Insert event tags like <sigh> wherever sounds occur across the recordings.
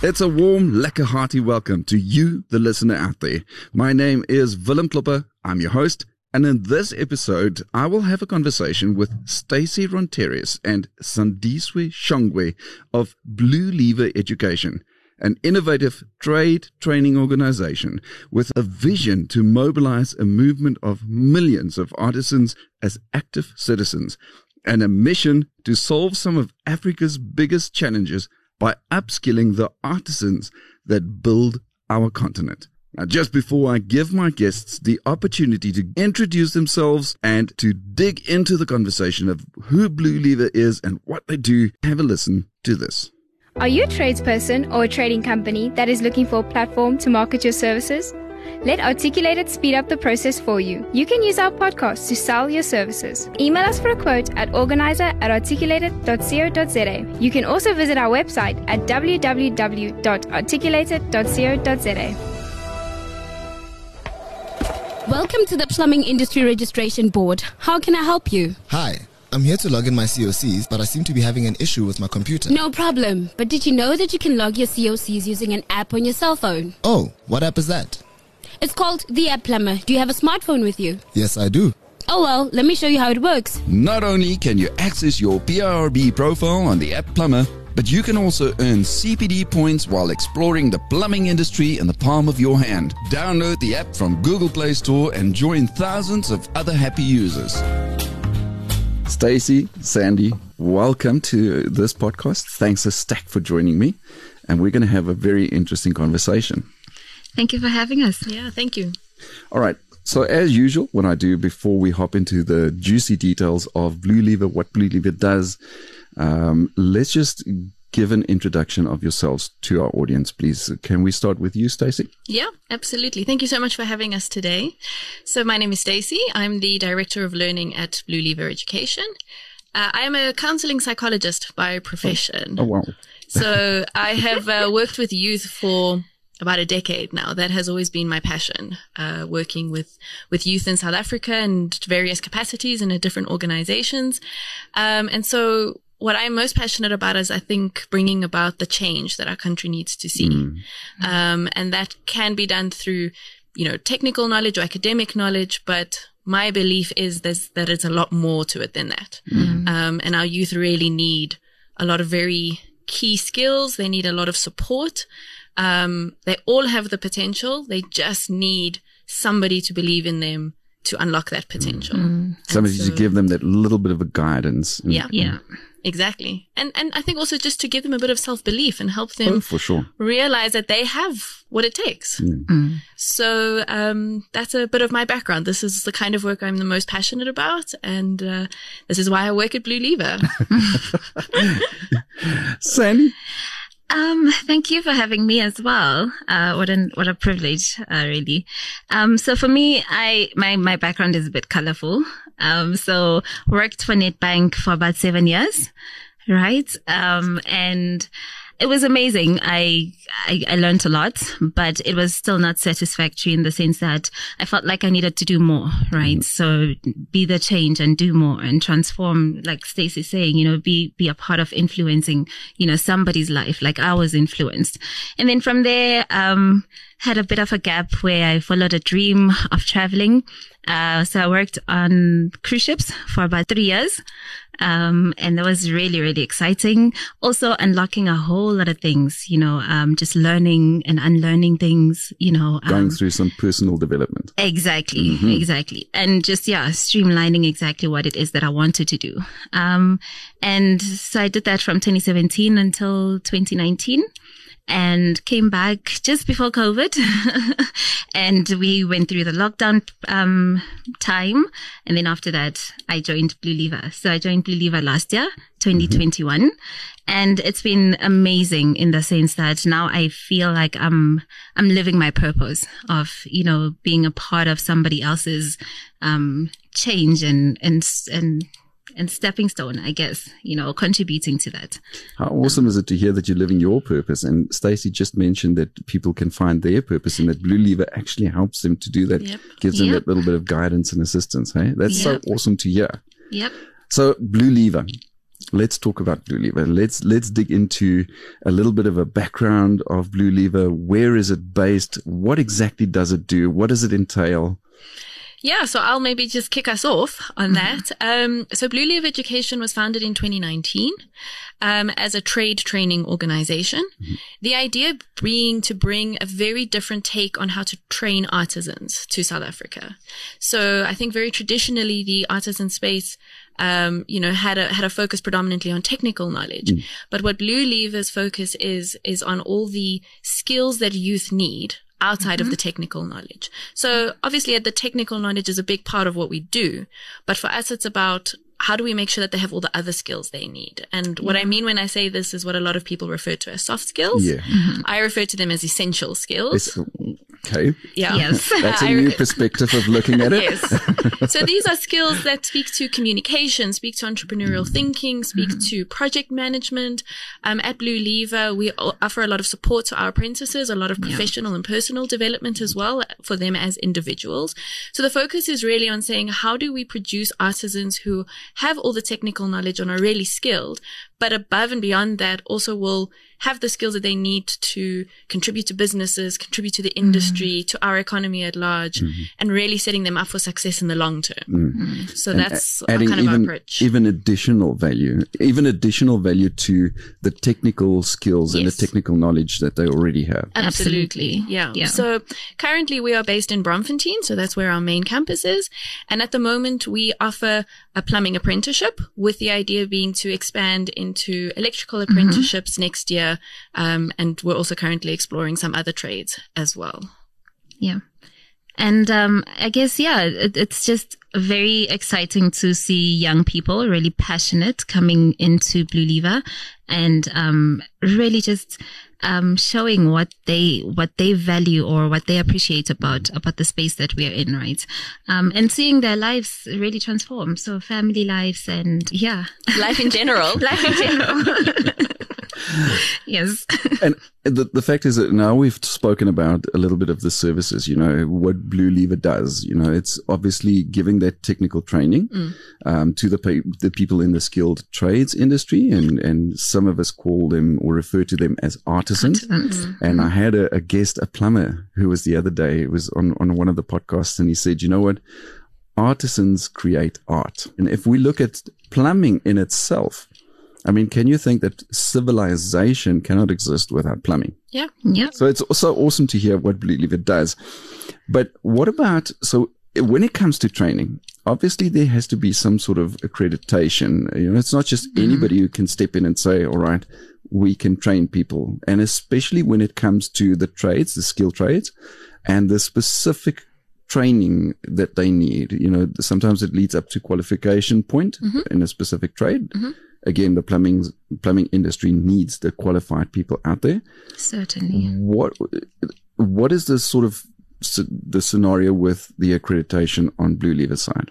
It's a warm, lekker, hearty welcome to you, the listener out there. My name is Willem Klopper. I'm your host. And in this episode, I will have a conversation with Stacey Ronterius and Sandiswe Shongwe of Blue Lever Education, an innovative trade training organization with a vision to mobilize a movement of millions of artisans as active citizens and a mission to solve some of Africa's biggest challenges by upskilling the artisans that build our continent. Now, just before I give my guests the opportunity to introduce themselves and to dig into the conversation of who Blue Lever is and what they do, have a listen to this. Are you a tradesperson or a trading company that is looking for a platform to market your services? Let Articulated speed up the process for you. You can use our podcast to sell your services. Email us for a quote at organizer at articulated.co.za. You can also visit our website at www.articulated.co.za. Welcome to the Plumbing Industry Registration Board. How can I help you? Hi. I'm here to log in my COCs, but I seem to be having an issue with my computer. No problem. But did you know that you can log your COCs using an app on your cell phone? Oh, what app is that? It's called the App Plumber. Do you have a smartphone with you? Yes, I do. Oh well, let me show you how it works. Not only can you access your PIRB profile on the app Plumber, but you can also earn CPD points while exploring the plumbing industry in the palm of your hand. Download the app from Google Play Store and join thousands of other happy users. Stacy, Sandy, welcome to this podcast. Thanks a stack for joining me. And we're going to have a very interesting conversation. Thank you for having us. Yeah, thank you. All right. So, as usual, when I do before we hop into the juicy details of Blue Lever, what Blue Lever does, um, let's just give an introduction of yourselves to our audience, please. Can we start with you, Stacey? Yeah, absolutely. Thank you so much for having us today. So, my name is Stacey. I'm the Director of Learning at Blue Lever Education. Uh, I am a counseling psychologist by profession. Oh, wow. so, I have uh, worked with youth for about a decade now. That has always been my passion, uh, working with, with youth in South Africa and various capacities in different organizations. Um, and so what I'm most passionate about is I think bringing about the change that our country needs to see. Mm. Um, and that can be done through, you know, technical knowledge or academic knowledge, but my belief is that it's a lot more to it than that. Mm. Um, and our youth really need a lot of very key skills. They need a lot of support. Um, they all have the potential. They just need somebody to believe in them to unlock that potential. Mm. Somebody so, to give them that little bit of a guidance. And, yeah. Yeah. Exactly. And and I think also just to give them a bit of self belief and help them oh, for sure. realize that they have what it takes. Mm. Mm. So um, that's a bit of my background. This is the kind of work I'm the most passionate about, and uh, this is why I work at Blue Lever. <laughs> Sandy. Um, thank you for having me as well. Uh, what a what a privilege, uh, really. Um, so for me, I my my background is a bit colorful. Um, so worked for Nedbank for about seven years, right? Um, and it was amazing. I, I, I learned a lot, but it was still not satisfactory in the sense that I felt like I needed to do more, right? So be the change and do more and transform, like Stacey's saying, you know, be, be a part of influencing, you know, somebody's life, like I was influenced. And then from there, um, had a bit of a gap where I followed a dream of traveling. Uh, so I worked on cruise ships for about three years. Um, and that was really, really exciting. Also unlocking a whole lot of things, you know, um, just learning and unlearning things, you know, um, going through some personal development. Exactly. Mm-hmm. Exactly. And just, yeah, streamlining exactly what it is that I wanted to do. Um, and so I did that from 2017 until 2019. And came back just before COVID. <laughs> and we went through the lockdown um, time. And then after that, I joined Blue Lever. So I joined Blue Lever last year, 2021. Mm-hmm. And it's been amazing in the sense that now I feel like I'm, I'm living my purpose of, you know, being a part of somebody else's, um, change and, and, and and stepping stone, I guess, you know, contributing to that. How awesome um, is it to hear that you're living your purpose? And Stacey just mentioned that people can find their purpose and that Blue Lever actually helps them to do that, yep. gives them yep. that little bit of guidance and assistance. Hey, that's yep. so awesome to hear. Yep. So Blue Lever, let's talk about Blue Lever. Let's let's dig into a little bit of a background of Blue Lever. Where is it based? What exactly does it do? What does it entail? Yeah, so I'll maybe just kick us off on mm-hmm. that. Um, so Blue Lever Education was founded in 2019 um, as a trade training organization. Mm-hmm. The idea being to bring a very different take on how to train artisans to South Africa. So I think very traditionally the artisan space um, you know, had a had a focus predominantly on technical knowledge. Mm. But what Blue Lever's focus is is on all the skills that youth need outside mm-hmm. of the technical knowledge. So obviously the technical knowledge is a big part of what we do, but for us, it's about how do we make sure that they have all the other skills they need? And what I mean when I say this is what a lot of people refer to as soft skills. Yeah. Mm-hmm. I refer to them as essential skills. It's, Okay. Yeah. Yes. <laughs> That's a new perspective of looking at it. yes. <laughs> So these are skills that speak to communication, speak to entrepreneurial mm-hmm. thinking, speak mm-hmm. to project management. Um, at Blue Lever, we offer a lot of support to our apprentices, a lot of professional yeah. and personal development as well for them as individuals. So the focus is really on saying, how do we produce artisans who have all the technical knowledge and are really skilled, but above and beyond that also will have the skills that they need to contribute to businesses, contribute to the industry, mm. to our economy at large, mm-hmm. and really setting them up for success in the long term. Mm. So and that's adding kind even, of approach. Even additional value, even additional value to the technical skills yes. and the technical knowledge that they already have. Absolutely. Yeah. yeah. So currently we are based in Braamfontein. So that's where our main campus is. And at the moment we offer a plumbing apprenticeship with the idea being to expand into electrical mm-hmm. apprenticeships mm-hmm. next year um, and we're also currently exploring some other trades as well. Yeah. And um, I guess, yeah, it, it's just very exciting to see young people really passionate coming into Blue Lever and um, really just um, showing what they what they value or what they appreciate about about the space that we are in, right? Um, and seeing their lives really transform. So family lives and yeah, life in general, <laughs> life in general. <laughs> yes. and the, the fact is that now we've spoken about a little bit of the services, you know, what Blue Lever does. You know, it's obviously giving that technical training mm. um, to the, pe- the people in the skilled trades industry. And, and some of us call them or refer to them as artisans. artisans. Mm. And I had a, a guest, a plumber, who was the other day, it was on, on one of the podcasts, and he said, you know what? Artisans create art. And if we look at plumbing in itself, I mean, can you think that civilization cannot exist without plumbing? Yeah. Yeah. So it's also awesome to hear what Blue Lever does. But what about, so when it comes to training, obviously there has to be some sort of accreditation. You know, it's not just mm-hmm. anybody who can step in and say, all right, we can train people. And especially when it comes to the trades, the skill trades and the specific training that they need. You know, sometimes it leads up to qualification point mm-hmm. in a specific trade. Mm-hmm again, the plumbing plumbing industry needs the qualified people out there. Certainly. What what is the sort of the scenario with the accreditation on Blue Lever side?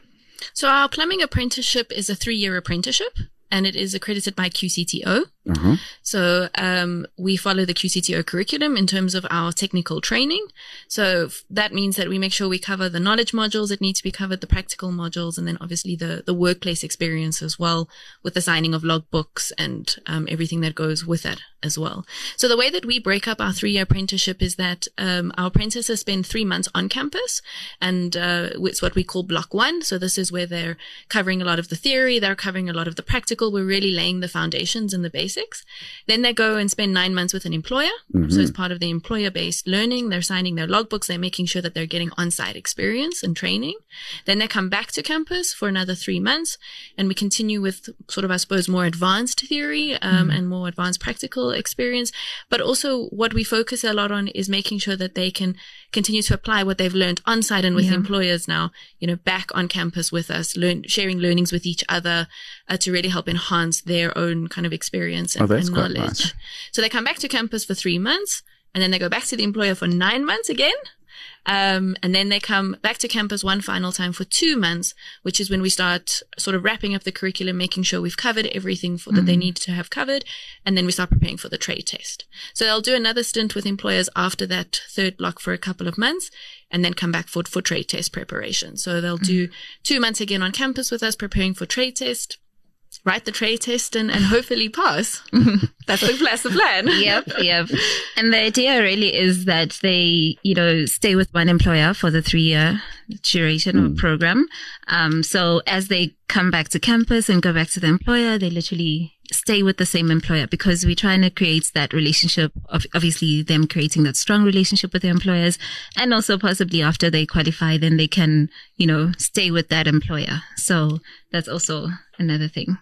So our plumbing apprenticeship is a three year apprenticeship and it is accredited by QCTO. Uh-huh. So um, we follow the QCTO curriculum in terms of our technical training. So that means that we make sure we cover the knowledge modules that need to be covered, the practical modules, and then obviously the the workplace experience as well, with the signing of logbooks and um, everything that goes with that as well. So the way that we break up our three year apprenticeship is that um, our apprentices spend three months on campus, and uh, it's what we call block one. So this is where they're covering a lot of the theory, they're covering a lot of the practical. We're really laying the foundations and the basics basics. Then they go and spend nine months with an employer. So as part of the employer based learning, they're signing their logbooks. They're making sure that they're getting on site experience and training. Then they come back to campus for another three months and we continue with sort of, I suppose, more advanced theory, um, and more advanced practical experience. But also what we focus a lot on is making sure that they can continue to apply what they've learned on site and with Yeah. employers now, you know, back on campus with us, learn, sharing learnings with each other uh, to really help enhance their own kind of experience and, Oh, and knowledge. nice. <laughs> So they come back to campus for three months and then they go back to the employer for nine months again. Um, and then they come back to campus one final time for two months, which is when we start sort of wrapping up the curriculum, making sure we've covered everything for, that they need to have covered. And then we start preparing for the trade test. So they'll do another stint with employers after that third block for a couple of months and then come back for, for trade test preparation. So they'll do two months again on campus with us preparing for trade test, write the trade test and, and hopefully pass. <laughs> that's the, that's the plan. yep, yep. And the idea really is that they, you know, stay with one employer for the three year duration of program. Um, so as they come back to campus and go back to the employer, they literally stay with the same employer because we're trying to create that relationship of obviously them creating that strong relationship with their employers and also possibly after they qualify, then they can, you know, stay with that employer. So that's also another thing.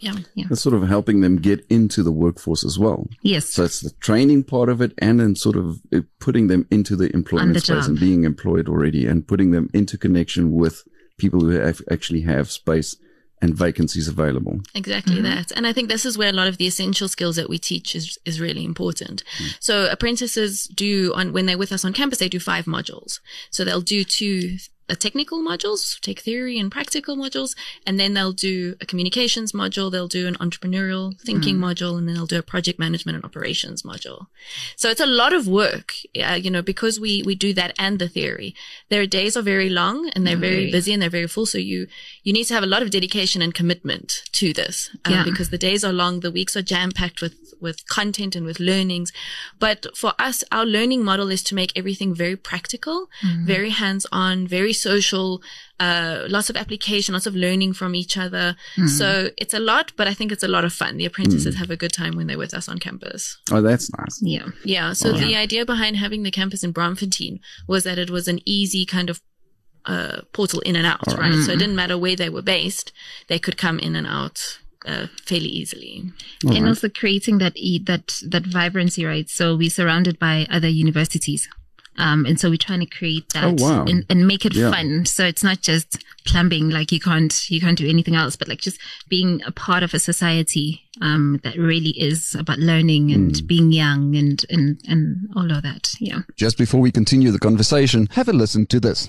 Yeah. It's sort of helping them get into the workforce as well. Yes. So it's the training part of it and then sort of uh, putting them into the employment the space job. and being employed already and putting them into connection with people who have actually have space and vacancies available. Exactly that. And I think this is where a lot of the essential skills that we teach is, is really important. So apprentices do on, when they're with us on campus, they do five modules. So they'll do two technical modules, take theory and practical modules, and then they'll do a communications module, they'll do an entrepreneurial thinking module, and then they'll do a project management and operations module. So it's a lot of work, uh, you know, because we, we do that and the theory. Their days are very long and they're very busy and they're very full. So you, you need to have a lot of dedication and commitment to this uh, Yeah. because the days are long, the weeks are jam packed with, with content and with learnings. But for us, our learning model is to make everything very practical, very hands on, very social, uh, lots of application, lots of learning from each other. So it's a lot, but I think it's a lot of fun. The apprentices have a good time when they're with us on campus. Oh, that's nice. Yeah. Yeah. So the idea behind having the campus in Braamfontein was that it was an easy kind of uh, portal in and out, right? So it didn't matter where they were based; they could come in and out uh, fairly easily. and also creating that e- that that vibrancy, right? So we're surrounded by other universities, um, and so we're trying to create that Oh, wow. and, and make it Yeah. fun. So it's not just plumbing, like you can't you can't do anything else, but like just being a part of a society um, that really is about learning and Hmm. being young and and and all of that. Yeah. Just before we continue the conversation, have a listen to this.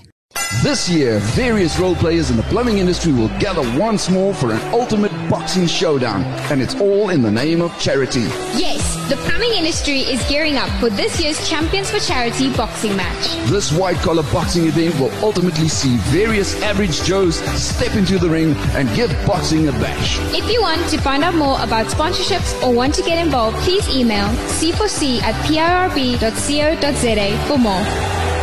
This year, various role players in the plumbing industry will gather once more for an ultimate boxing showdown, and it's all in the name of charity. Yes, the plumbing industry is gearing up for this year's Champions for Charity boxing match. This white collar boxing event will ultimately see various average Joes step into the ring and give boxing a bash. If you want to find out more about sponsorships or want to get involved, please email c4c at pirb.co.za for more.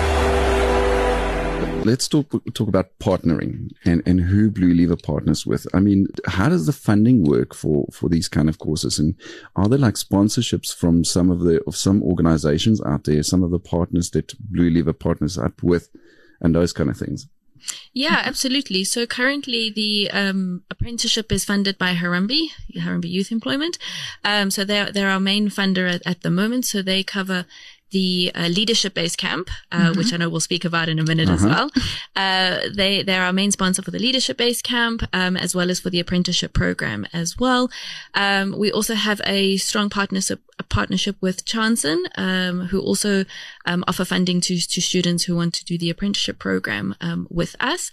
Let's talk talk about partnering and, and who Blue Lever partners with. I mean, how does the funding work for, for these kind of courses? And are there like sponsorships from some of the of some organizations out there, some of the partners that Blue Lever partners up with, and those kind of things? Yeah, absolutely. So currently the um, apprenticeship is funded by Harambee, Harambee Youth Employment. Um, so they're, they're our main funder at, at the moment. So they cover the uh, leadership based camp, uh, which I know we'll speak about in a minute as well. Uh, they, they're our main sponsor for the leadership based camp, um, as well as for the apprenticeship program as well. Um, we also have a strong partnership, a partnership with Chanson, um, who also, um, offer funding to, to students who want to do the apprenticeship program, um, with us.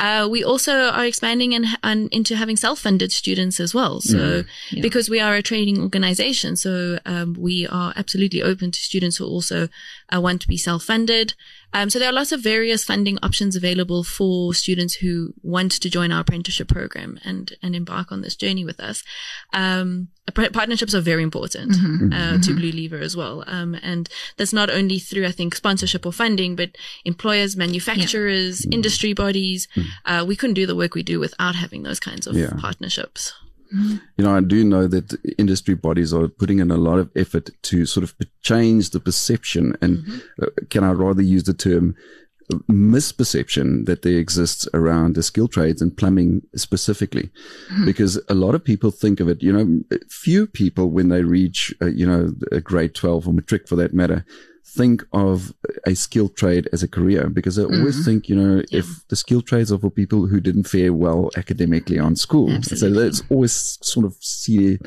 Uh, we also are expanding and, and into having self-funded students as well. So because we are a training organization, so, um, we are absolutely open to students who also uh, want to be self-funded. Um, so there are lots of various funding options available for students who want to join our apprenticeship program and and embark on this journey with us. Um, partnerships are very important uh, to Blue Lever as well, um, and that's not only through I think sponsorship or funding, but employers, manufacturers, industry bodies. Uh, we couldn't do the work we do without having those kinds of Yeah. partnerships. You know, I do know that industry bodies are putting in a lot of effort to sort of change the perception, and uh, can I rather use the term misperception that there exists around the skill trades and plumbing specifically, because a lot of people think of it. You know, few people when they reach, uh, you know, a grade twelve or matric for that matter, think of a skilled trade as a career because I always think, you know, if the skilled trades are for people who didn't fare well academically on school. So that's always sort of see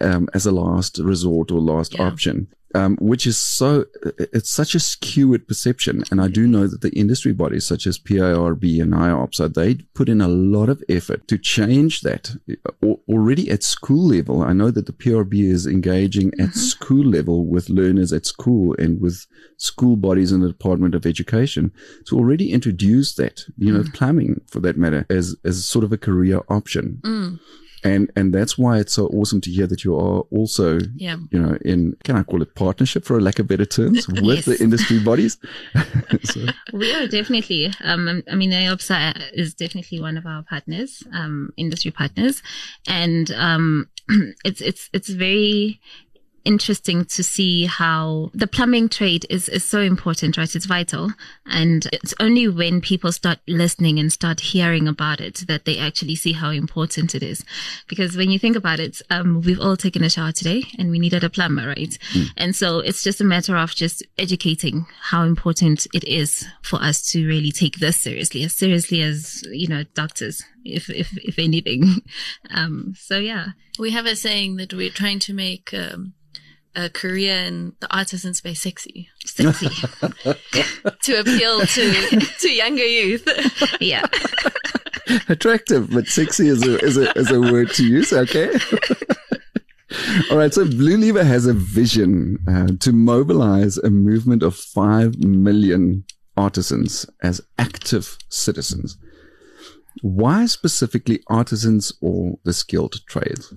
um, as a last resort or last option. Um, which is so, it's such a skewed perception. And I do know that the industry bodies such as PIRB and IOPSA, they put in a lot of effort to change that already at school level. I know that the PIRB is engaging at mm-hmm. school level with learners at school and with school bodies in the Department of Education to already introduce that, you know, mm. plumbing for that matter as, as sort of a career option. Mm. And, and that's why it's so awesome to hear that you are also, Yeah. you know, in, can I call it partnership for a lack of better terms <laughs> with Yes. the industry bodies? <laughs> so, We are definitely. Um, I mean, IOPSA is definitely one of our partners, um, industry partners, and um, <clears throat> it's it's it's very interesting to see how the plumbing trade is, is so important, right? It's vital. And it's only when people start listening and start hearing about it that they actually see how important it is. Because when you think about it, um, we've all taken a shower today and we needed a plumber, right? And so it's just a matter of just educating how important it is for us to really take this seriously, as seriously as, you know, doctors, if, if, if anything. <laughs> Um, so yeah. We have a saying that we're trying to make um, a career in the artisan space sexy Sexy. <laughs> to appeal to <laughs> to younger youth. <laughs> yeah. attractive, but sexy is a, is a, is a word to use. Okay. All right. So Blue Lever has a vision uh, to mobilize a movement of 5 million artisans as active citizens. Why specifically artisans or the skilled trades?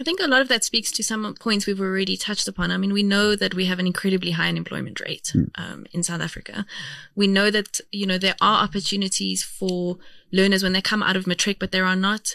I think a lot of that speaks to some points we've already touched upon. I mean, we know that we have an incredibly high unemployment rate um, in South Africa. We know that you know there are opportunities for learners when they come out of matric, but there are not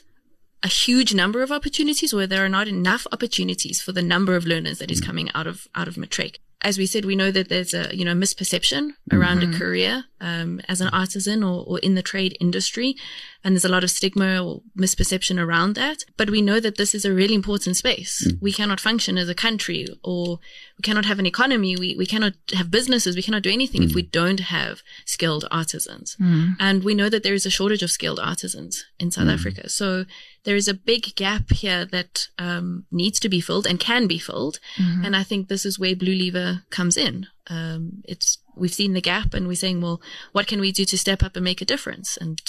a huge number of opportunities, or there are not enough opportunities for the number of learners that is coming out of out of matric. As we said, we know that there's a you know misperception mm-hmm. around a career um, as an artisan or, or in the trade industry, and there's a lot of stigma or misperception around that. But we know that this is a really important space. Mm. We cannot function as a country, or we cannot have an economy. We we cannot have businesses. We cannot do anything if mm. we don't have skilled artisans. Mm. And we know that there is a shortage of skilled artisans in South Africa. So there is a big gap here that um, needs to be filled and can be filled. And I think this is where Blue Lever comes in. Um, it's we've seen the gap, and we're saying, well, what can we do to step up and make a difference? And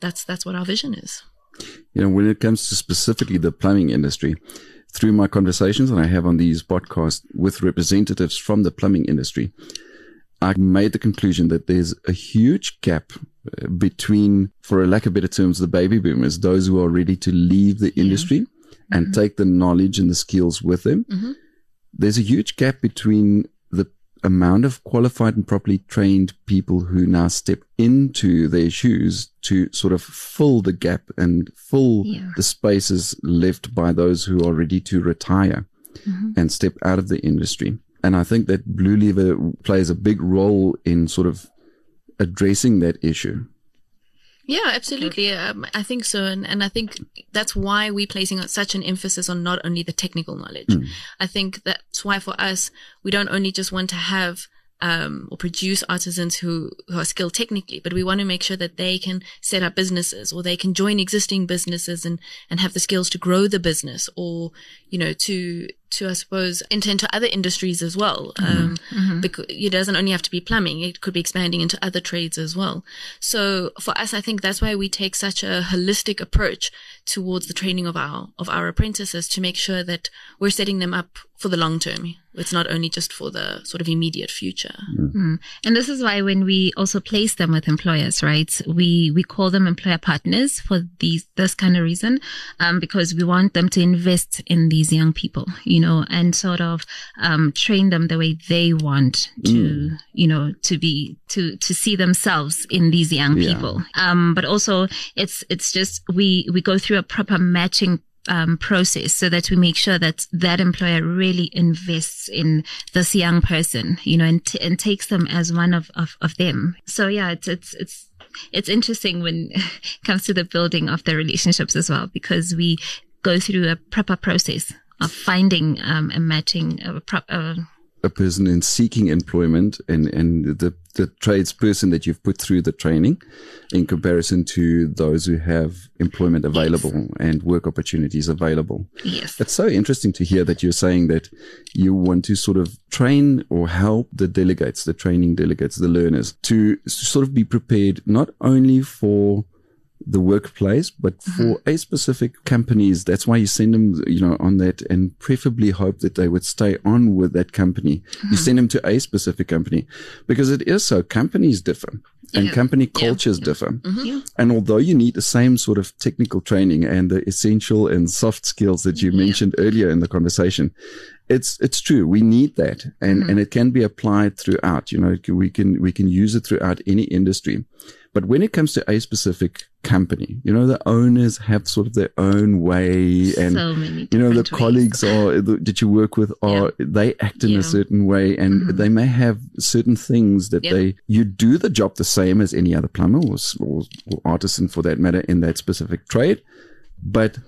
that's that's what our vision is. You know, when it comes to specifically the plumbing industry, through my conversations that I have on these podcasts with representatives from the plumbing industry, I made the conclusion that there's a huge gap between, for a lack of better terms, the baby boomers, those who are ready to leave the industry and mm-hmm. take the knowledge and the skills with them. Mm-hmm. There's a huge gap between the amount of qualified and properly trained people who now step into their shoes to sort of fill the gap and fill Yeah. the spaces left by those who are ready to retire mm-hmm. and step out of the industry. And I think that Blue Lever plays a big role in sort of addressing that issue. Yeah, absolutely. Um, I think so, and and I think that's why we're placing such an emphasis on not only the technical knowledge. I think that's why for us we don't only just want to have um, or produce artisans who, who are skilled technically, but we want to make sure that they can set up businesses or they can join existing businesses and, and have the skills to grow the business or, you know, to, to, I suppose, enter into other industries as well. Um, because it doesn't only have to be plumbing. It could be expanding into other trades as well. So for us, I think that's why we take such a holistic approach towards the training of our, of our apprentices to make sure that we're setting them up for the long term. It's not only just for the sort of immediate future. And this is why when we also place them with employers, right, we, we call them employer partners for these, this kind of reason, um, because we want them to invest in these young people, you know, and sort of, um, train them the way they want to, you know, to be, to, to see themselves in these young Yeah. people. Um, but also it's, it's just, we, we go through a proper matching um, process so that we make sure that that employer really invests in this young person, you know, and, t- and takes them as one of, of, of them. So yeah, it's, it's, it's, it's interesting when <laughs> it comes to the building of the relationships as well, because we go through a proper process of finding um, and matching a, pro- a a person in seeking employment and, and the, the tradesperson that you've put through the training in comparison to those who have employment available yes. and work opportunities available. Yes. It's so interesting to hear that you're saying that you want to sort of train or help the delegates, the training delegates, the learners to sort of be prepared not only for the workplace, but mm-hmm. for a specific companies, that's why you send them, you know, on that and preferably hope that they would stay on with that company. Mm-hmm. You send them to a specific company because it is so companies differ and yeah. company cultures yeah. differ. Mm-hmm. And although you need the same sort of technical training and the essential and soft skills that you mentioned earlier in the conversation, it's it's true. We need that, and mm-hmm. and it can be applied throughout. You know, we can we can use it throughout any industry. But when it comes to a specific company, you know, the owners have sort of their own way, and so you know, the ways. colleagues are that you work with are yeah. they act in yeah. a certain way, and mm-hmm. they may have certain things that yep. they you do the job the same as any other plumber or, or, or artisan for that matter in that specific trade, but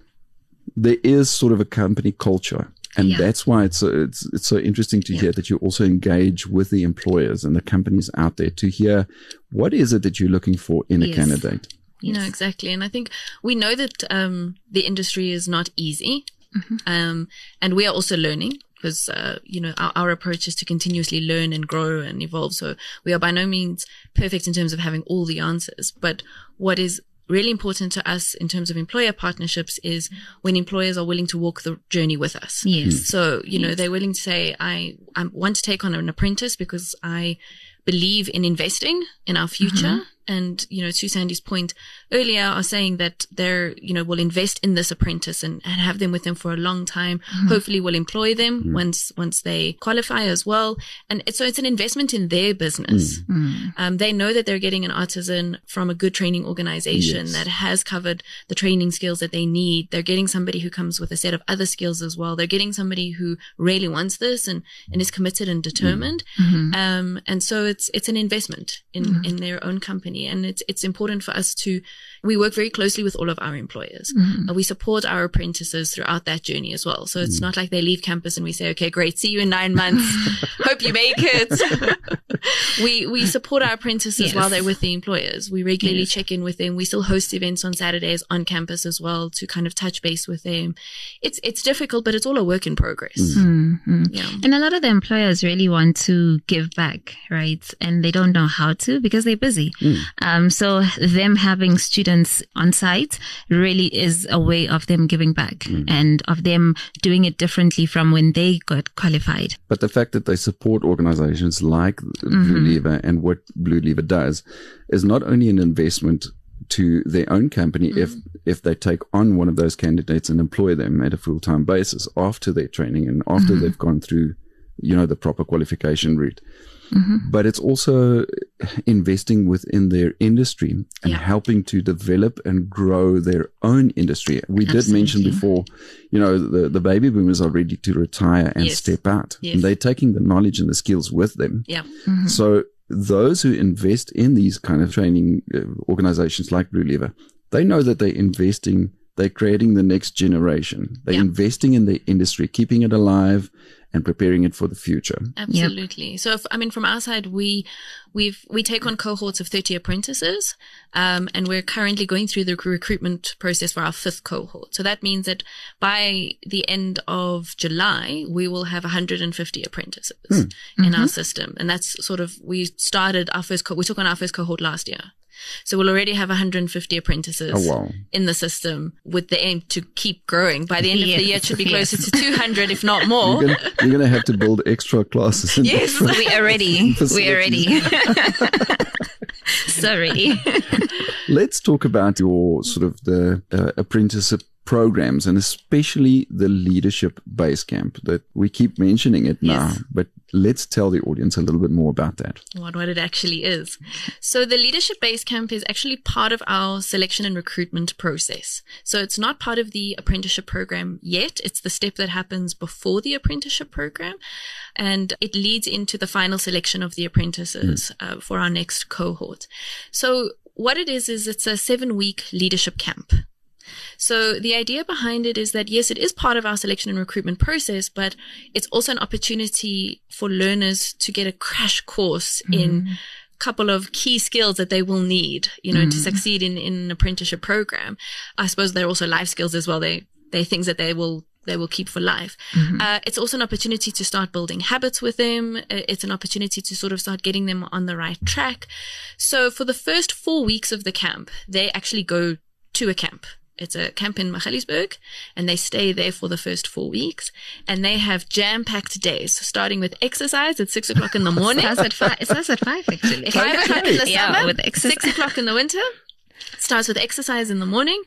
there is sort of a company culture and yeah. that's why it's, so, it's it's so interesting to yeah. hear that you also engage with the employers and the companies out there to hear what is it that you're looking for in yes. a candidate. You know exactly, and I think we know that um, the industry is not easy, mm-hmm. um, and we are also learning because uh, you know our, our, approach is to continuously learn and grow and evolve. So we are by no means perfect in terms of having all the answers, but what is really important to us in terms of employer partnerships is when employers are willing to walk the journey with us. Yes. So, you know, they're willing to say, I, I want to take on an apprentice because I believe in investing in our future. Mm-hmm and you know to sandy's point earlier are saying that they're you know will invest in this apprentice and, and have them with them for a long time mm-hmm. hopefully will employ them mm-hmm. once once they qualify as well and it's, so it's an investment in their business mm-hmm. um, they know that they're getting an artisan from a good training organization yes. that has covered the training skills that they need they're getting somebody who comes with a set of other skills as well they're getting somebody who really wants this and and is committed and determined mm-hmm. um, and so it's it's an investment in mm-hmm. in their own company company. And it's, it's important for us to, we work very closely with all of our employers. Mm-hmm. We support our apprentices throughout that journey as well. So it's mm. not like they leave campus and we say, okay, great. See you in nine months. <laughs> Hope you make it. <laughs> we, we support our apprentices yes. while they're with the employers. We regularly yes. check in with them. We still host events on Saturdays on campus as well to kind of touch base with them. It's, it's difficult, but it's all a work in progress. Mm-hmm. Yeah. And a lot of the employers really want to give back, right? And they don't know how to because they're busy. Mm. Um, so them having students on site really is a way of them giving back mm. and of them doing it differently from when they got qualified. But the fact that they support organizations like mm-hmm. Blue Lever and what Blue Lever does is not only an investment to their own company mm. if if they take on one of those candidates and employ them at a full time basis after their training and after mm-hmm. they've gone through you know the proper qualification route Mm-hmm. But it's also investing within their industry and yeah. helping to develop and grow their own industry. We Absolutely. did mention before, you know, the, the baby boomers are ready to retire and yes. step out. Yes. And they're taking the knowledge and the skills with them. Yeah. Mm-hmm. So those who invest in these kind of training uh, organizations like Blue Lever, they know that they're investing they're creating the next generation. They're yeah. investing in the industry, keeping it alive and preparing it for the future. Absolutely. Yep. So, if, I mean, from our side, we we've we take on cohorts of thirty apprentices, um, and we're currently going through the recruitment process for our fifth cohort. So that means that by the end of July, we will have 150 apprentices hmm. in mm-hmm. our system, and that's sort of we started our first. Co- we took on our first cohort last year. So we'll already have 150 apprentices oh, wow. in the system with the aim to keep growing. By the end yes. of the year, it should be closer to <laughs> 200, if not more. You're going to have to build extra classes. In the world. Yes, we are ready. We are ready. so ready. Let's talk about your sort of the uh, apprenticeship programs and especially the leadership base camp that we keep mentioning it now, Yes. but let's tell the audience a little bit more about that. what, what it actually is. So the leadership base camp is actually part of our selection and recruitment process. So it's not part of the apprenticeship program yet. It's the step that happens before the apprenticeship program. And it leads into the final selection of the apprentices uh, for our next cohort. So what it is, is it's a seven week leadership camp. So the idea behind it is that yes, it is part of our selection and recruitment process, but it's also an opportunity for learners to get a crash course in a couple of key skills that they will need, you know, to succeed in, in an apprenticeship program. I suppose they're also life skills as well. They, they're things that they will they will keep for life. Uh, it's also an opportunity to start building habits with them. Uh, It's an opportunity to sort of start getting them on the right track. So for the first four weeks of the camp, they actually go to a camp. It's a camp in Magaliesburg and they stay there for the first four weeks and they have jam packed days, starting with exercise at six o'clock in the <laughs> morning. Starts at five. It starts at five actually. <laughs> Five o'clock in the Yeah, summer, with exercise. six o'clock in the winter. Starts with exercise in the morning,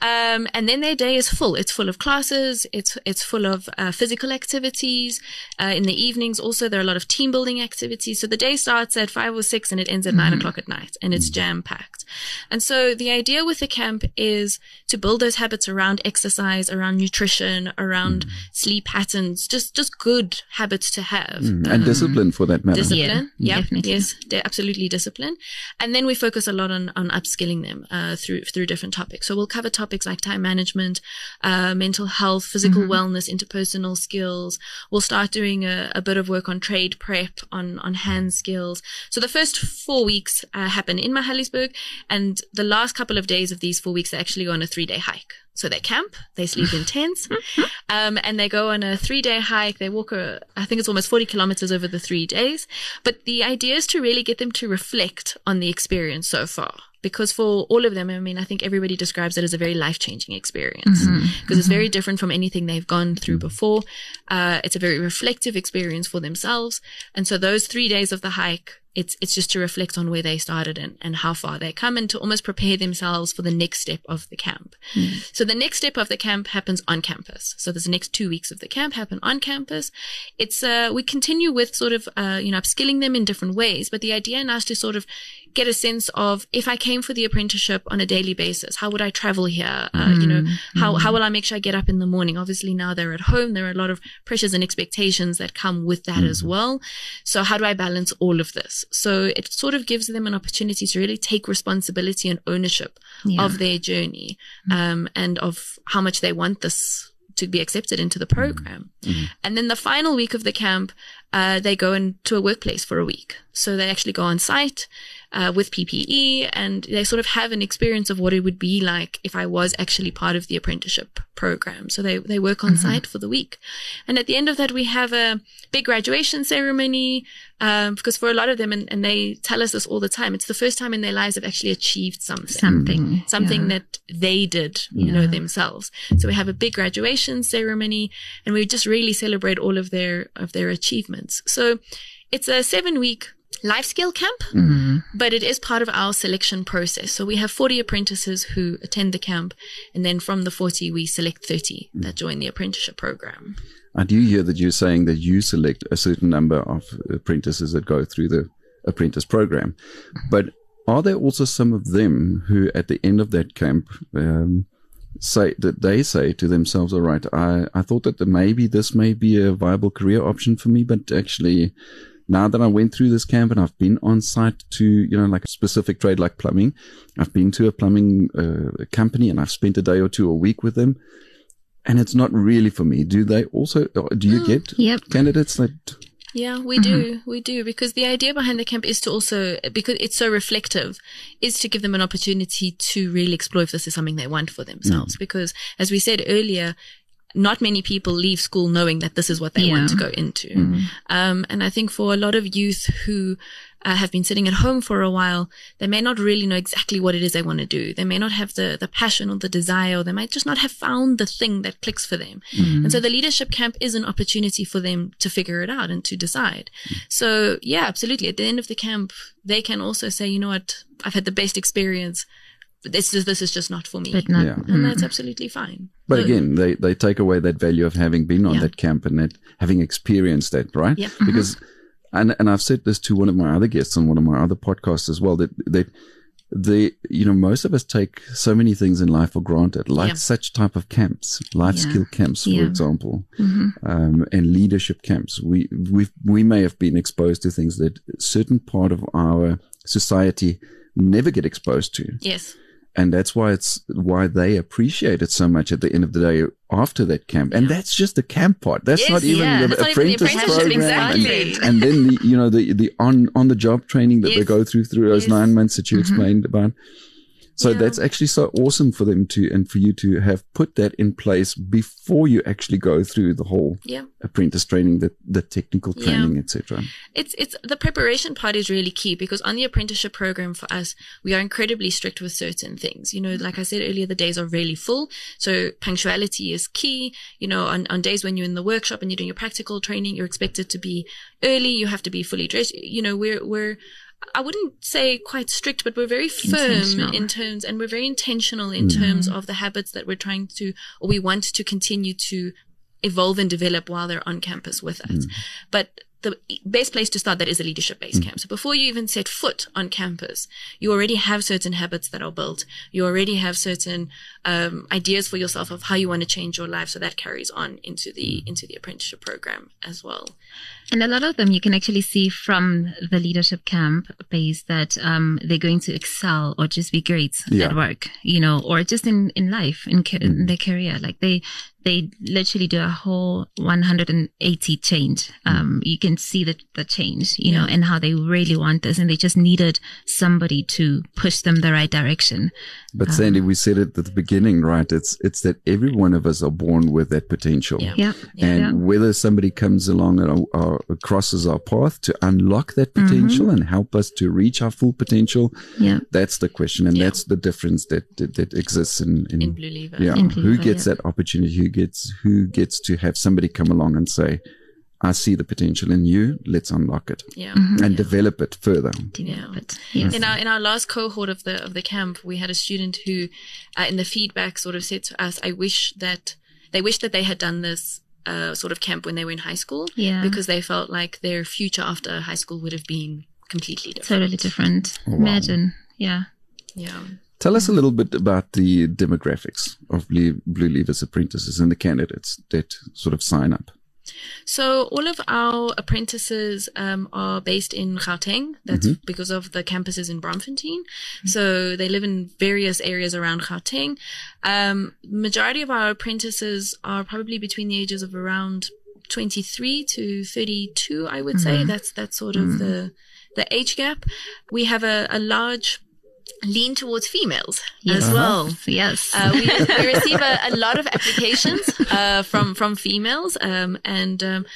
um, and then their day is full. It's full of classes. It's it's full of uh, physical activities. Uh, in the evenings, also there are a lot of team building activities. So the day starts at five or six, and it ends at nine o'clock at night, and it's jam packed. And so the idea with the camp is to build those habits around exercise, around nutrition, around sleep patterns, just just good habits to have. and discipline for that matter. Discipline. Yeah, Yeah, definitely. yes, de- absolutely discipline. And then we focus a lot on, on upskilling them uh, through through different topics. So we'll cover topics like time management, uh, mental health, physical wellness, interpersonal skills. We'll start doing a, a bit of work on trade prep, on on hand skills. So the first four weeks uh, happen in Magaliesburg, and the last couple of days of these four weeks they actually go on a three day hike. So they camp, they sleep in tents, <laughs> um, and they go on a three day hike. They walk, a, I think it's almost 40 kilometers over the three days. But the idea is to really get them to reflect on the experience so far. Because for all of them, I mean, I think everybody describes it as a very life changing experience because it's very different from anything they've gone through before. Uh, it's a very reflective experience for themselves. And so those three days of the hike, it's it's just to reflect on where they started and, and how far they come and to almost prepare themselves for the next step of the camp. So the next step of the camp happens on campus. So there's the next two weeks of the camp happen on campus. It's uh we continue with sort of uh you know upskilling them in different ways, but the idea now is to sort of get a sense of if I came for the apprenticeship on a daily basis, how would I travel here? Uh, you know, how how will I make sure I get up in the morning? Obviously now they're at home, there are a lot of pressures and expectations that come with that as well. So how do I balance all of this? So it sort of gives them an opportunity to really take responsibility and ownership of their journey, um, and of how much they want this to be accepted into the program. And then the final week of the camp, uh, they go into a workplace for a week. So they actually go on site uh, with PPE and they sort of have an experience of what it would be like if I was actually part of the apprenticeship program. So they, they work on site for the week. And at the end of that, we have a big graduation ceremony um, because for a lot of them, and, and they tell us this all the time, it's the first time in their lives they've actually achieved something Something. something that they did, you know, themselves. So we have a big graduation ceremony and we just really celebrate all of their, of their achievements. So it's a seven week life skill camp, mm-hmm. but it is part of our selection process. So we have 40 apprentices who attend the camp. And then from the 40, we select 30 that mm. join the apprenticeship program. I do hear that you're saying that you select a certain number of apprentices that go through the apprentice program. Mm-hmm. But are there also some of them who, at the end of that camp, um, say that they say to themselves, all right, I, I thought that maybe this may be a viable career option for me, but actually, now that I went through this camp and I've been on site to, you know, like a specific trade like plumbing, I've been to a plumbing uh, company and I've spent a day or two a week with them and it's not really for me. Do they also, do you get Yep. candidates that, Yeah, we mm-hmm. do. We do. Because the idea behind the camp is to also, because it's so reflective, is to give them an opportunity to really explore if this is something they want for themselves. Mm-hmm. Because as we said earlier, not many people leave school knowing that this is what they want to go into. Mm-hmm. Um, and I think for a lot of youth who uh, have been sitting at home for a while, they may not really know exactly what it is they want to do. They may not have the, the passion or the desire, or they might just not have found the thing that clicks for them. Mm-hmm. And so the leadership camp is an opportunity for them to figure it out and to decide. Mm-hmm. So yeah, absolutely. At the end of the camp, they can also say, you know what? I've had the best experience this is this is just not for me, but not. Yeah. and that's mm-hmm. absolutely fine. But So- again, they, they take away that value of having been on Yeah. that camp and that having experienced that, right? Yeah. Because, and, and I've said this to one of my other guests on one of my other podcasts as well, that, that the, you know, most of us take so many things in life for granted, like Yeah. such type of camps, life Yeah. skill camps, for Yeah. example, Mhm. um, and leadership camps. We, we, we may have been exposed to things that a certain part of our society never get exposed to yes, and that's why it's why they appreciate it so much at the end of the day after that camp and that's just the camp part that's Yes, not even yeah. the That's not even the apprentice apprenticeship, program exactly. and, <laughs> and then the you know the the on on the job training that they go through through those Yes. Mm-hmm. nine months that you explained about so Yeah. that's actually so awesome for them to and for you to have put that in place before you actually go through the whole yeah. apprentice training the the technical Yeah. training etc It's it's the preparation part is really key because on the apprenticeship program for us, we are incredibly strict with certain things. You know, like I said earlier, the days are really full. So punctuality is key. You know, on, on days when you're in the workshop and you're doing your practical training, you're expected to be early. You have to be fully dressed. You know, we're we're I wouldn't say quite strict, but we're very firm in terms, and we're very intentional in hmm. terms of the habits that we're trying to, or we want to continue to evolve and develop while they're on campus with us. Hmm. But the best place to start that is a leadership based hmm. camp. So before you even set foot on campus, you already have certain habits that are built. You already have certain um, ideas for yourself of how you want to change your life. So that carries on into the into the apprenticeship program as well. And a lot of them you can actually see from the leadership camp base that um, they're going to excel or just be great Yeah. at work, you know, or just in, in life, in, ca- in their career. Like they, they literally do a whole 180 change. Um, you can see the, the change, you know, and how they really want this. And they just needed somebody to push them the right direction. but sandy we said it at the beginning right it's it's that every one of us are born with that potential Yeah. Yeah. and Yeah. whether somebody comes along and our, our, crosses our path to unlock that Mm-hmm. potential and help us to reach our full potential Yeah. that's the question and Yeah. that's the difference that that, that exists in, in, In Blue Lever. yeah In Blue who Lever, gets yeah. that opportunity who gets who gets to have somebody come along and say i see the potential in you let's unlock it Yeah. and develop it further Develop Yeah. it. Yes. In our in our last cohort of the of the camp, we had a student who, uh, in the feedback, sort of said to us, "I wish that they wish that they had done this." Uh, sort of camp when they were in high school, Yeah. because they felt like their future after high school would have been completely different. Totally different. wow. Imagine. Yeah. Yeah. Tell us a little bit about the demographics of Blue, Blue Lever's apprentices and the candidates that sort of sign up. So all of our apprentices um, are based in Gauteng. That's because of the campuses in Braamfontein. So they live in various areas around Gauteng. Um, majority of our apprentices are probably between the ages of around 23 to 32, I would say. That's that's sort of the the age gap. We have a, a large lean towards females as well. Yes. Uh, we, <laughs> we receive a, a lot of applications uh, from from females, um, and um,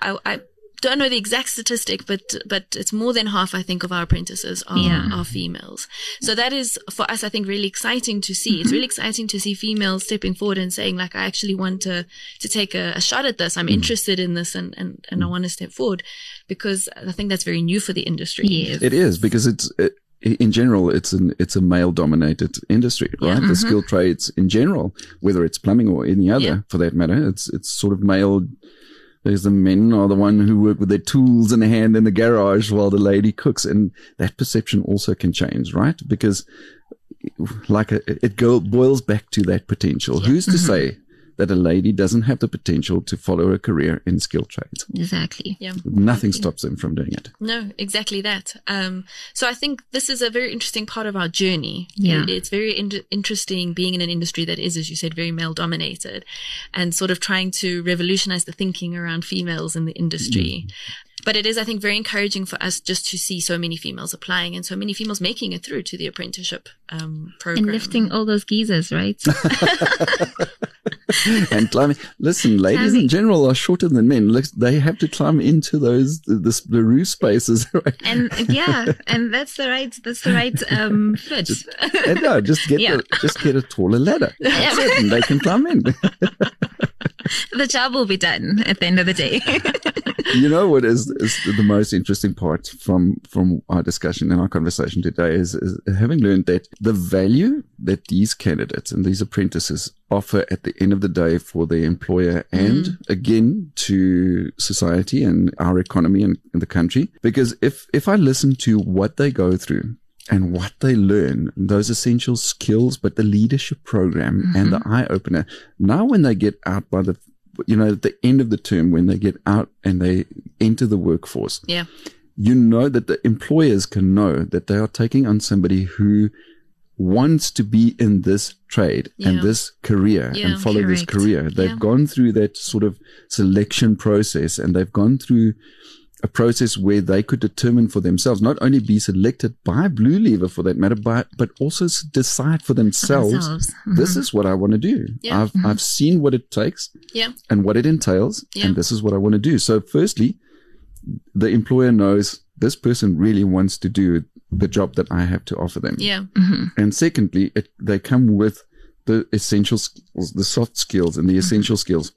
I, I don't know the exact statistic, but but it's more than half, I think, of our apprentices are, Yeah. are females. So that is for us, I think, really exciting to see. It's really exciting to see females stepping forward and saying, like, I actually want to to take a, a shot at this. I'm interested in this, and and and I want to step forward because I think that's very new for the industry. yes. It is because it's it, in general it's an it's a male dominated industry, right? The mm-hmm. skilled trades in general, whether it's plumbing or any other Yeah. for that matter, it's it's sort of male. There's the men are the one who work with their tools in the hand in the garage while the lady cooks, and that perception also can change, right? Because like a, it go, boils back to that potential. Who's to mm-hmm. say that a lady doesn't have the potential to follow a career in skilled trades? Exactly. Yeah. Nothing stops them from doing it. No, exactly that. Um, so I think this is a very interesting part of our journey. Yeah. It- it's very in- interesting being in an industry that is, as you said, very male dominated and sort of trying to revolutionize the thinking around females in the industry. But it is, I think, very encouraging for us just to see so many females applying and so many females making it through to the apprenticeship um, program. And lifting all those geysers, right? <laughs> <laughs> <laughs> and climbing. Listen, ladies in general are shorter than men. They have to climb into those the, the, the roof spaces. <laughs> Right? and yeah, and that's the right, that's the right um fit. And no, just get Yeah. the, just get a taller ladder. <laughs> That's it, and they can climb in. the job will be done at the end of the day. you know what is, is the most interesting part from from our discussion and our conversation today is, is having learned that the value that these candidates and these apprentices offer at the end of the day for their employer and mm. again to society and our economy and, and the country because if if I listen to what they go through and what they learn, those essential skills, but the leadership program mm-hmm. and the eye opener. Now, when they get out by the, you know, at the end of the term, when they get out and they enter the workforce, yeah, you know that the employers can know that they are taking on somebody who wants to be in this trade yeah. and this career yeah, and follow correct. this career. They've yeah. gone through that sort of selection process and they've gone through a process where they could determine for themselves, not only be selected by Blue Lever for that matter, but, but also decide for themselves, themselves. Mm-hmm. this is what I want to do. I've, mm-hmm. I've seen what it takes and what it entails. And this is what I want to do. So firstly, the employer knows this person really wants to do the job that I have to offer them. Yeah. Mm-hmm. And secondly, it, they come with the essential skills, the soft skills and the mm-hmm. essential skills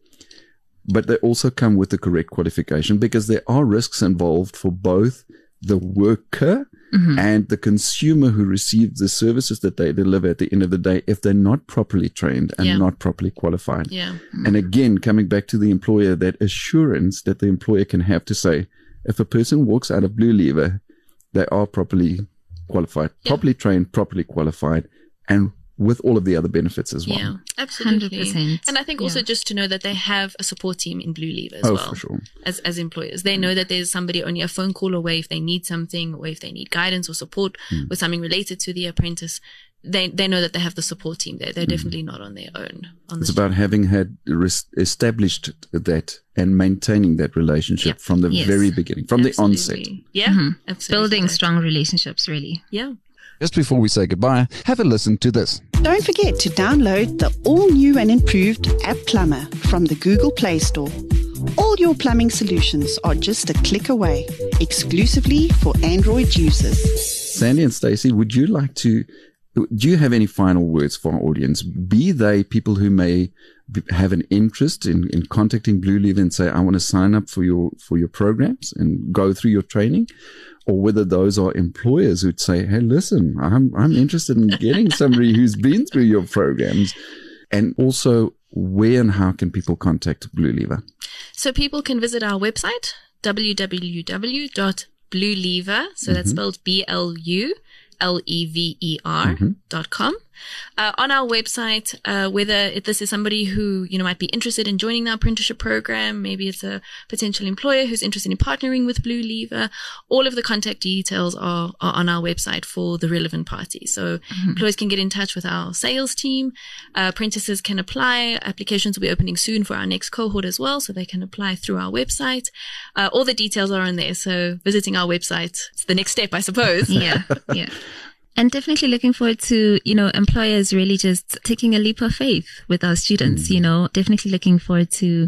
but they also come with the correct qualification because there are risks involved for both the worker mm-hmm. and the consumer who receives the services that they deliver at the end of the day if they're not properly trained and yeah. not properly qualified. Yeah. Mm-hmm. And again, coming back to the employer, that assurance that the employer can have to say, if a person walks out of Blue Lever, they are properly qualified, yeah. properly trained, properly qualified, and with all of the other benefits as well. Yeah, absolutely. 100%. And I think also yeah. just to know that they have a support team in Blue Lever as oh, well. For sure. As, as employers, they know that there's somebody only a phone call away if they need something or if they need guidance or support mm. with something related to the apprentice. They, they know that they have the support team there. They're mm. definitely not on their own. On it's about having had res- established that and maintaining that relationship yep. from the yes. very beginning, from absolutely. the onset. Yeah, mm-hmm. absolutely. Building strong relationships, really. Yeah. Just before we say goodbye, have a listen to this. Don't forget to download the all new and improved App Plumber from the Google Play Store. All your plumbing solutions are just a click away, exclusively for Android users. Sandy and Stacey, would you like to do you have any final words for our audience? Be they people who may have an interest in, in contacting Blue Lever and say, I want to sign up for your, for your programs and go through your training, or whether those are employers who'd say, Hey, listen, I'm, I'm interested in getting somebody who's been through your programs. And also, where and how can people contact Blue Lever? So people can visit our website, www.bluelever. So mm-hmm. that's spelled B L U L-E-V-E-R mm-hmm. dot com. Uh, on our website, uh, whether this is somebody who, you know, might be interested in joining the apprenticeship program, maybe it's a potential employer who's interested in partnering with Blue Lever, all of the contact details are, are on our website for the relevant parties. So mm-hmm. employers can get in touch with our sales team. Uh, apprentices can apply. Applications will be opening soon for our next cohort as well. So they can apply through our website. Uh, all the details are on there. So visiting our website is the next step, I suppose. <laughs> yeah. Yeah. And definitely looking forward to, you know, employers really just taking a leap of faith with our students, mm. you know, definitely looking forward to,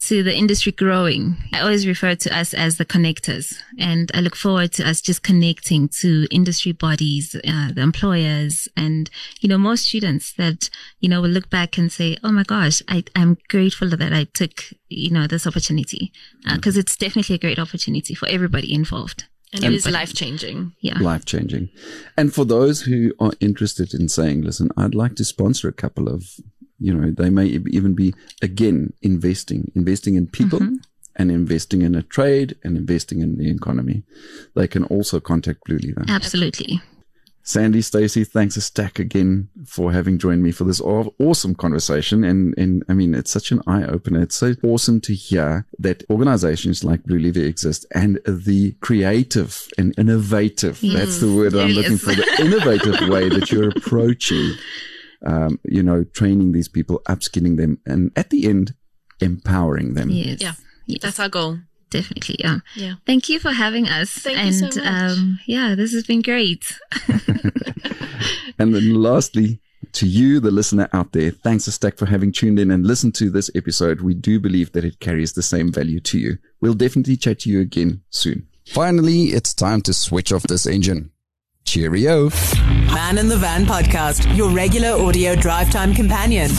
to the industry growing. I always refer to us as the connectors and I look forward to us just connecting to industry bodies, uh, the employers and, you know, more students that, you know, will look back and say, Oh my gosh, I, I'm grateful that I took, you know, this opportunity. Uh, cause it's definitely a great opportunity for everybody involved. And it is life changing. Yeah. Life changing. And for those who are interested in saying, listen, I'd like to sponsor a couple of, you know, they may even be, again, investing, investing in people mm-hmm. and investing in a trade and investing in the economy. They can also contact Blue Lever. Absolutely. Sandy, Stacy, thanks a stack again for having joined me for this awesome conversation. And, and I mean, it's such an eye opener. It's so awesome to hear that organizations like Blue Lever exist and the creative and innovative, yes. that's the word I'm looking for, the innovative <laughs> way that you're approaching, um, you know, training these people, upskilling them, and at the end, empowering them. Yes. Yeah. Yes. That's our goal definitely. Yeah. Yeah. Thank you for having us. Thank and, you so much. Um, yeah, this has been great. <laughs> and then lastly, to you, the listener out there, thanks a stack for having tuned in and listened to this episode. We do believe that it carries the same value to you. We'll definitely chat to you again soon. Finally, it's time to switch off this engine. Cheerio. Man in the Van podcast, your regular audio drive time companion.